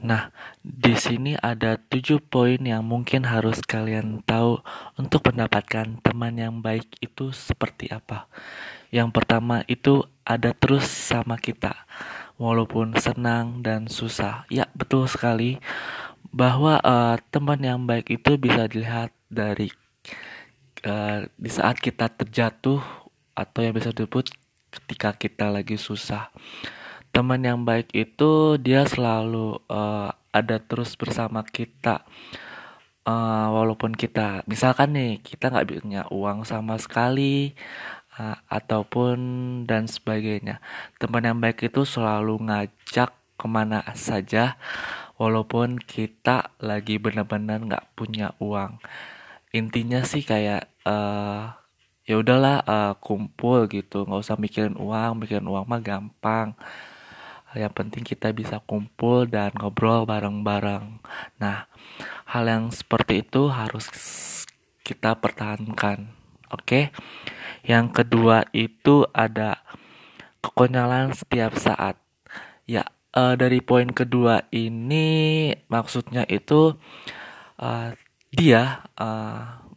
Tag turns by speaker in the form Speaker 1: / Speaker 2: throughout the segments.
Speaker 1: Nah, di sini ada tujuh poin yang mungkin harus kalian tahu untuk mendapatkan teman yang baik itu seperti apa. Yang pertama itu ada terus sama kita, walaupun senang dan susah. Ya, betul sekali bahwa uh, teman yang baik itu bisa dilihat dari uh, di saat kita terjatuh atau yang bisa disebut ketika kita lagi susah teman yang baik itu dia selalu uh, ada terus bersama kita uh, walaupun kita misalkan nih kita nggak punya uang sama sekali uh, ataupun dan sebagainya. Teman yang baik itu selalu ngajak ke mana saja walaupun kita lagi benar-benar nggak punya uang. Intinya sih kayak uh, ya udahlah uh, kumpul gitu nggak usah mikirin uang mikirin uang mah gampang yang penting kita bisa kumpul dan ngobrol bareng-bareng. Nah, hal yang seperti itu harus kita pertahankan. Oke. Yang kedua itu ada kekonyolan setiap saat. Ya, uh, dari poin kedua ini maksudnya itu uh, dia uh,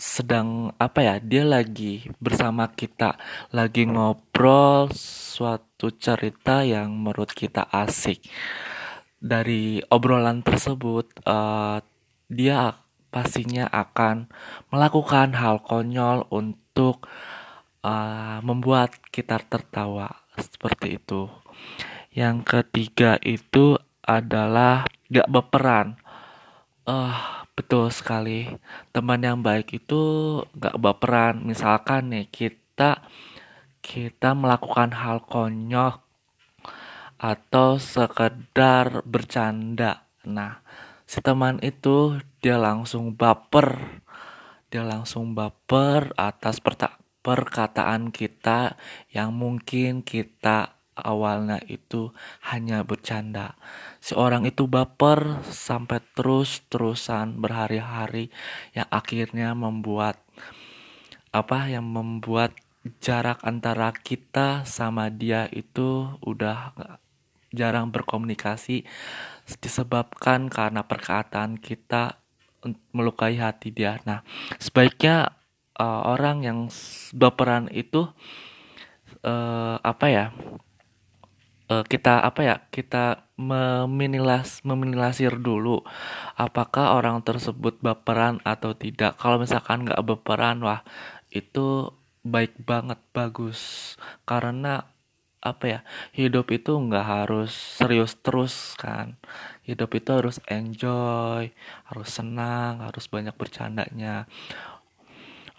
Speaker 1: sedang apa ya dia lagi bersama kita lagi ngobrol suatu cerita yang menurut kita asik. Dari obrolan tersebut uh, dia pastinya akan melakukan hal konyol untuk uh, membuat kita tertawa seperti itu. Yang ketiga itu adalah gak berperan. Uh, Betul sekali. Teman yang baik itu gak baperan. Misalkan nih kita kita melakukan hal konyol atau sekedar bercanda. Nah, si teman itu dia langsung baper. Dia langsung baper atas perkataan kita yang mungkin kita awalnya itu hanya bercanda. Seorang itu baper sampai terus-terusan berhari-hari yang akhirnya membuat apa yang membuat jarak antara kita sama dia itu udah jarang berkomunikasi disebabkan karena perkataan kita melukai hati dia. Nah, sebaiknya uh, orang yang baperan itu uh, apa ya? Uh, kita apa ya kita meminilas meminilasir dulu apakah orang tersebut baperan atau tidak. Kalau misalkan nggak baperan wah itu baik banget bagus. Karena apa ya hidup itu nggak harus serius terus kan. Hidup itu harus enjoy harus senang harus banyak bercandanya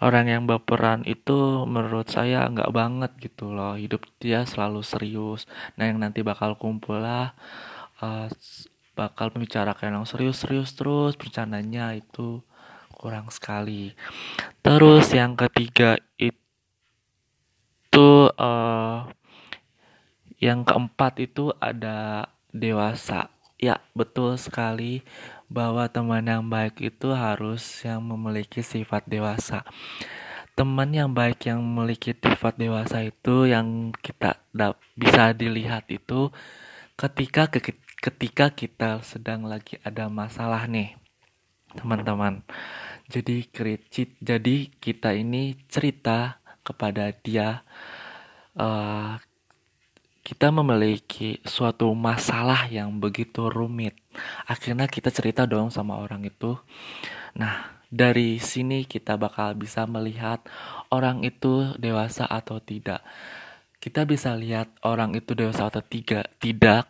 Speaker 1: orang yang baperan itu menurut saya nggak banget gitu loh. Hidup dia selalu serius. Nah yang nanti bakal kumpul lah uh, bakal membicarakan yang serius-serius terus. Bercandanya itu kurang sekali. Terus yang ketiga itu uh, yang keempat itu ada dewasa. Ya betul sekali bahwa teman yang baik itu harus yang memiliki sifat dewasa. Teman yang baik yang memiliki sifat dewasa itu yang kita bisa dilihat itu ketika ketika kita sedang lagi ada masalah nih, teman-teman. Jadi kritik, jadi kita ini cerita kepada dia uh, kita memiliki suatu masalah yang begitu rumit. Akhirnya kita cerita dong sama orang itu. Nah, dari sini kita bakal bisa melihat orang itu dewasa atau tidak. Kita bisa lihat orang itu dewasa atau tidak. Tidak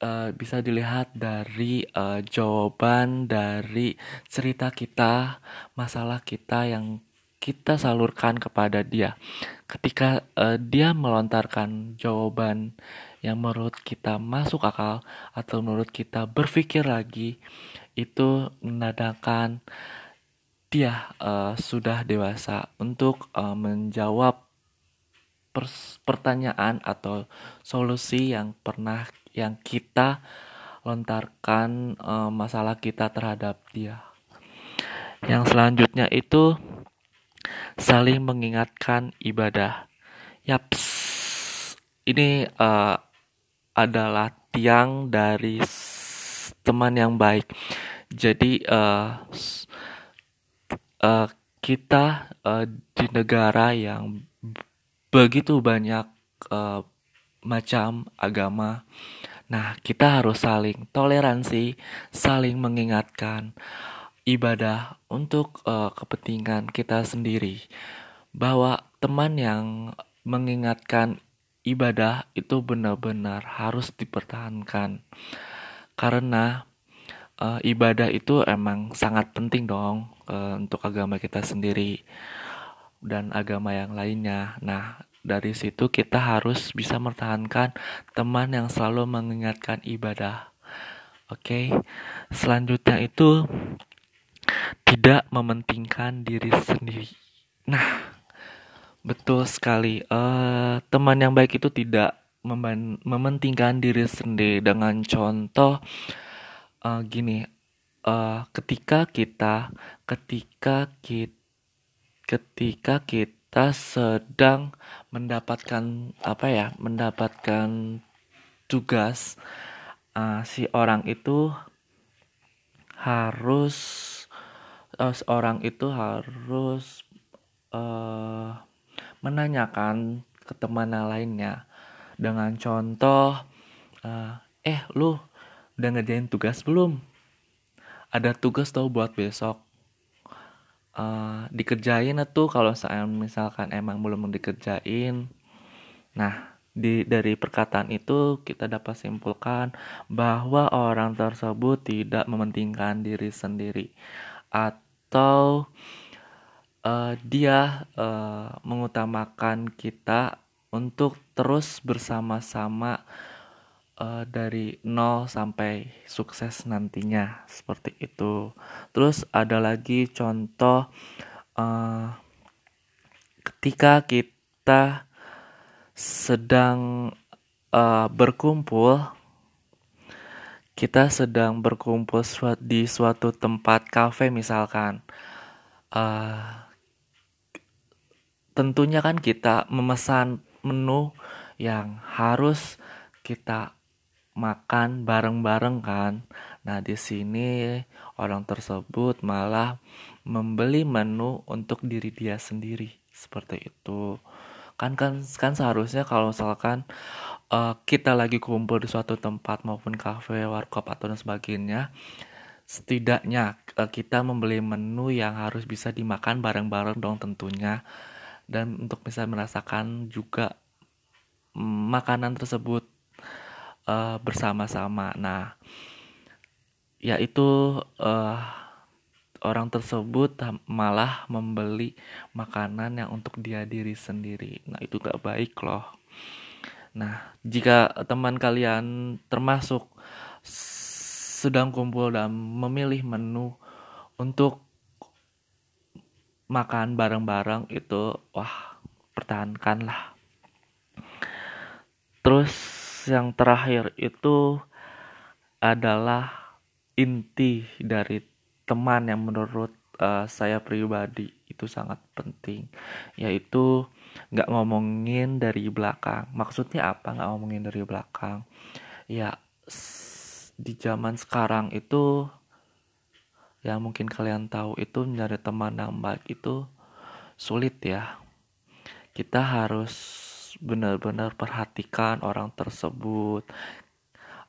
Speaker 1: uh, bisa dilihat dari uh, jawaban dari cerita kita, masalah kita yang kita salurkan kepada dia. Ketika uh, dia melontarkan jawaban yang menurut kita masuk akal atau menurut kita berpikir lagi, itu menandakan dia uh, sudah dewasa untuk uh, menjawab pertanyaan atau solusi yang pernah yang kita lontarkan uh, masalah kita terhadap dia. Yang selanjutnya itu saling mengingatkan ibadah. Yaps, ini uh, adalah tiang dari teman yang baik. Jadi uh, uh, kita uh, di negara yang begitu banyak uh, macam agama. Nah, kita harus saling toleransi, saling mengingatkan ibadah untuk uh, kepentingan kita sendiri. Bahwa teman yang mengingatkan ibadah itu benar-benar harus dipertahankan. Karena uh, ibadah itu emang sangat penting dong uh, untuk agama kita sendiri dan agama yang lainnya. Nah, dari situ kita harus bisa mempertahankan teman yang selalu mengingatkan ibadah. Oke, okay? selanjutnya itu tidak mementingkan diri sendiri. Nah, betul sekali. Uh, teman yang baik itu tidak mementingkan diri sendiri dengan contoh uh, gini uh, ketika kita ketika kita ketika kita sedang mendapatkan apa ya mendapatkan tugas uh, si orang itu harus uh, seorang itu harus uh, menanyakan ke teman lainnya. Dengan contoh uh, eh lu udah ngerjain tugas belum? Ada tugas tau buat besok. Uh, dikerjain tuh kalau saya misalkan emang belum dikerjain. Nah di dari perkataan itu kita dapat simpulkan bahwa orang tersebut tidak mementingkan diri sendiri atau uh, dia uh, mengutamakan kita untuk terus bersama-sama uh, dari nol sampai sukses nantinya seperti itu. Terus ada lagi contoh uh, ketika kita sedang uh, berkumpul, kita sedang berkumpul di suatu tempat kafe misalkan. Uh, tentunya kan kita memesan menu yang harus kita makan bareng-bareng kan. Nah, di sini orang tersebut malah membeli menu untuk diri dia sendiri. Seperti itu. Kan kan kan seharusnya kalau misalkan uh, kita lagi kumpul di suatu tempat maupun kafe, warkop atau dan sebagainya, setidaknya uh, kita membeli menu yang harus bisa dimakan bareng-bareng dong tentunya. Dan untuk bisa merasakan juga makanan tersebut uh, bersama-sama. Nah, yaitu uh, orang tersebut malah membeli makanan yang untuk dia diri sendiri. Nah, itu gak baik loh. Nah, jika teman kalian termasuk sedang kumpul dan memilih menu untuk makan bareng-bareng itu wah pertahankanlah. Terus yang terakhir itu adalah inti dari teman yang menurut uh, saya pribadi itu sangat penting yaitu nggak ngomongin dari belakang. Maksudnya apa nggak ngomongin dari belakang? Ya di zaman sekarang itu yang mungkin kalian tahu itu mencari teman yang baik itu sulit ya. Kita harus benar-benar perhatikan orang tersebut.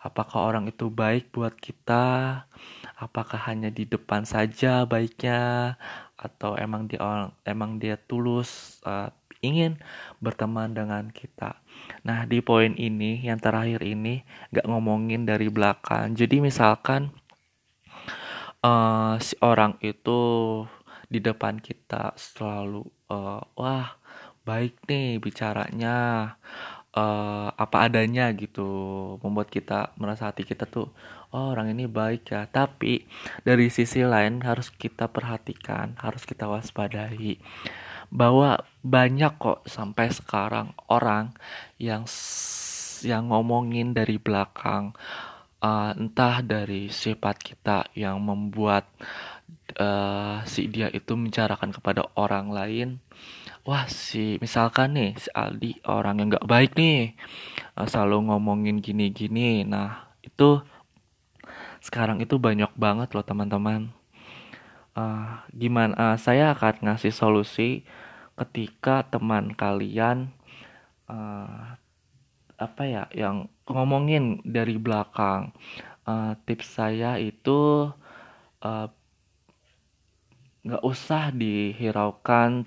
Speaker 1: Apakah orang itu baik buat kita? Apakah hanya di depan saja baiknya atau emang dia orang emang dia tulus uh, ingin berteman dengan kita. Nah, di poin ini yang terakhir ini gak ngomongin dari belakang. Jadi misalkan uh, si orang itu di depan kita selalu uh, wah baik nih bicaranya uh, apa adanya gitu membuat kita merasa hati kita tuh oh orang ini baik ya. Tapi dari sisi lain harus kita perhatikan harus kita waspadai bahwa banyak kok sampai sekarang orang yang yang ngomongin dari belakang uh, entah dari sifat kita yang membuat uh, si dia itu membicarakan kepada orang lain wah si misalkan nih si Aldi orang yang gak baik nih selalu ngomongin gini-gini nah itu sekarang itu banyak banget loh teman-teman. Uh, gimana? Uh, saya akan ngasih solusi ketika teman kalian uh, apa ya yang ngomongin dari belakang. Uh, tips saya itu nggak uh, usah dihiraukan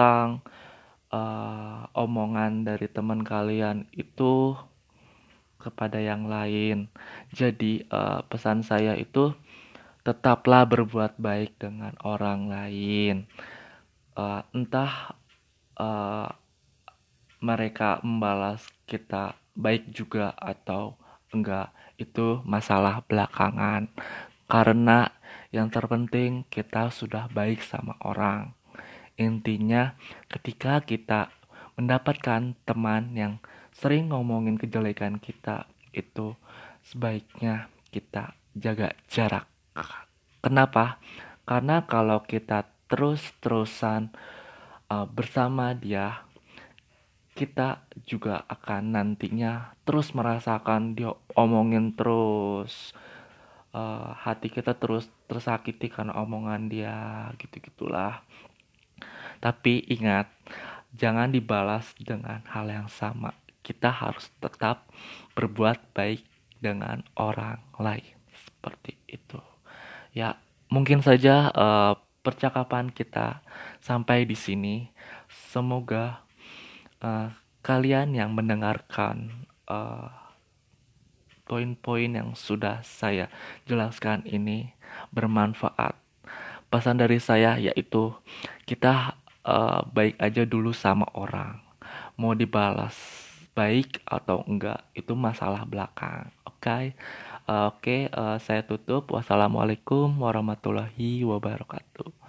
Speaker 1: tentang uh, omongan dari teman kalian itu kepada yang lain. Jadi uh, pesan saya itu tetaplah berbuat baik dengan orang lain. Uh, entah uh, mereka membalas kita baik juga atau enggak itu masalah belakangan. Karena yang terpenting kita sudah baik sama orang. Intinya ketika kita mendapatkan teman yang sering ngomongin kejelekan kita itu sebaiknya kita jaga jarak. Kenapa? Karena kalau kita terus-terusan uh, bersama dia, kita juga akan nantinya terus merasakan dia omongin terus. Uh, hati kita terus tersakiti karena omongan dia gitu gitulah tapi ingat jangan dibalas dengan hal yang sama. Kita harus tetap berbuat baik dengan orang lain. Seperti itu. Ya mungkin saja uh, percakapan kita sampai di sini. Semoga uh, kalian yang mendengarkan uh, poin-poin yang sudah saya jelaskan ini bermanfaat. Pesan dari saya yaitu kita uh, baik aja dulu sama orang. Mau dibalas baik atau enggak itu masalah belakang. Oke? Okay? uh, oke okay, uh, saya tutup. Wassalamualaikum warahmatullahi wabarakatuh